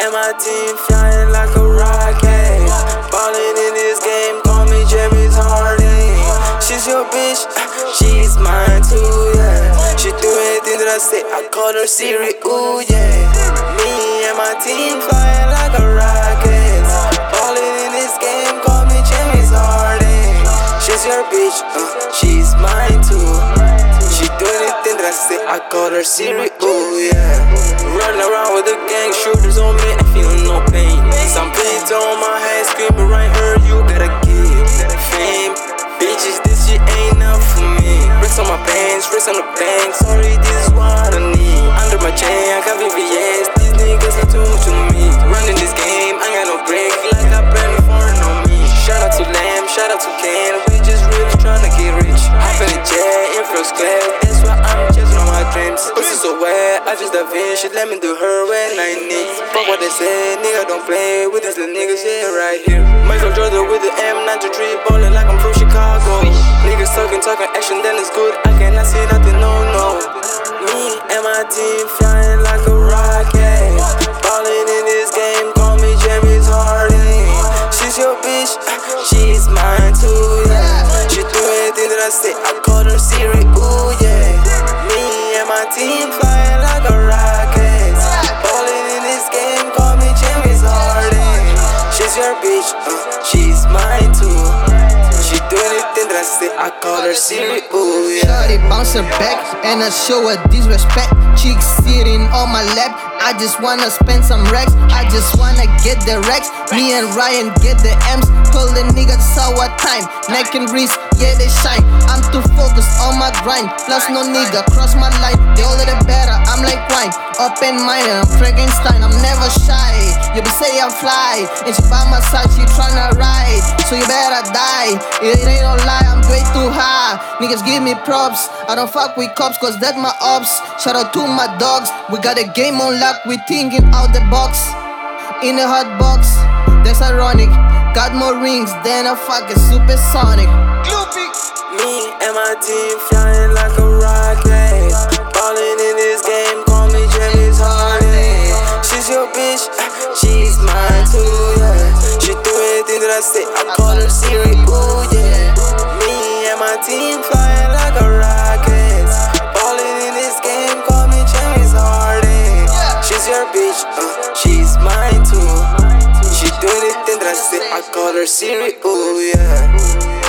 and my team flying like a rocket. Ballin' in this game, call me James Harden. She's your bitch, she's mine too, yeah. She do anything that I say, I call her Siri, ooh, yeah. Me and my team flying like a rocket. Ballin' in this game, call me James Harden. She's your bitch, uh, she's mine too. She do anything that I say, I call her Siri, ooh, yeah. So wet, I just in. She let me do her when I need. Fuck what they say, nigga don't play with this little nigga shit right here. Michael Jordan with the M93, ballin' like I'm from Chicago. Niggas talking, talking action, then it's good. I cannot see nothing, no, no. Me and my team flying like a rocket. Ballin' in this game, call me James Harden. She's your bitch, she's mine too, yeah. She do anything that I say, I call her Siri, She's bitch, uh, she's mine too. She do anything that I say, I call her Siri, ooh, yeah. Shorty bouncing back and I show her disrespect. Chicks sitting on my lap. I just wanna spend some racks. I just wanna get the racks. Me and Ryan get the M's. Call the niggas sour time. Neck and wrist, yeah, they shine. I'm too focused on my grind. Plus, no nigga cross my line. The older the better. I'm like wine. Open minded, I'm Frankenstein. I'm never shy. You be say I'm fly. And she by my side, she tryna ride. So you better die. It ain't no lie, I'm way too high. Niggas give me props. I don't fuck with cops, cause that's my ops. Shout out to my dogs. We got a game on lock, we thinking out the box. In a hot box, that's ironic. Got more rings than a fucking supersonic. Me and my team flying like a rocket. Ballin' in this game, call me James Harden. She's your bitch, she's mine too, yeah. She do anything that I say, I call her Siri, ooh, yeah. Me and my team flying like a rocket. Ballin' in this game, call me James Harden. She's your bitch, uh, she's mine too. I say, I call her Siri, ooh, yeah.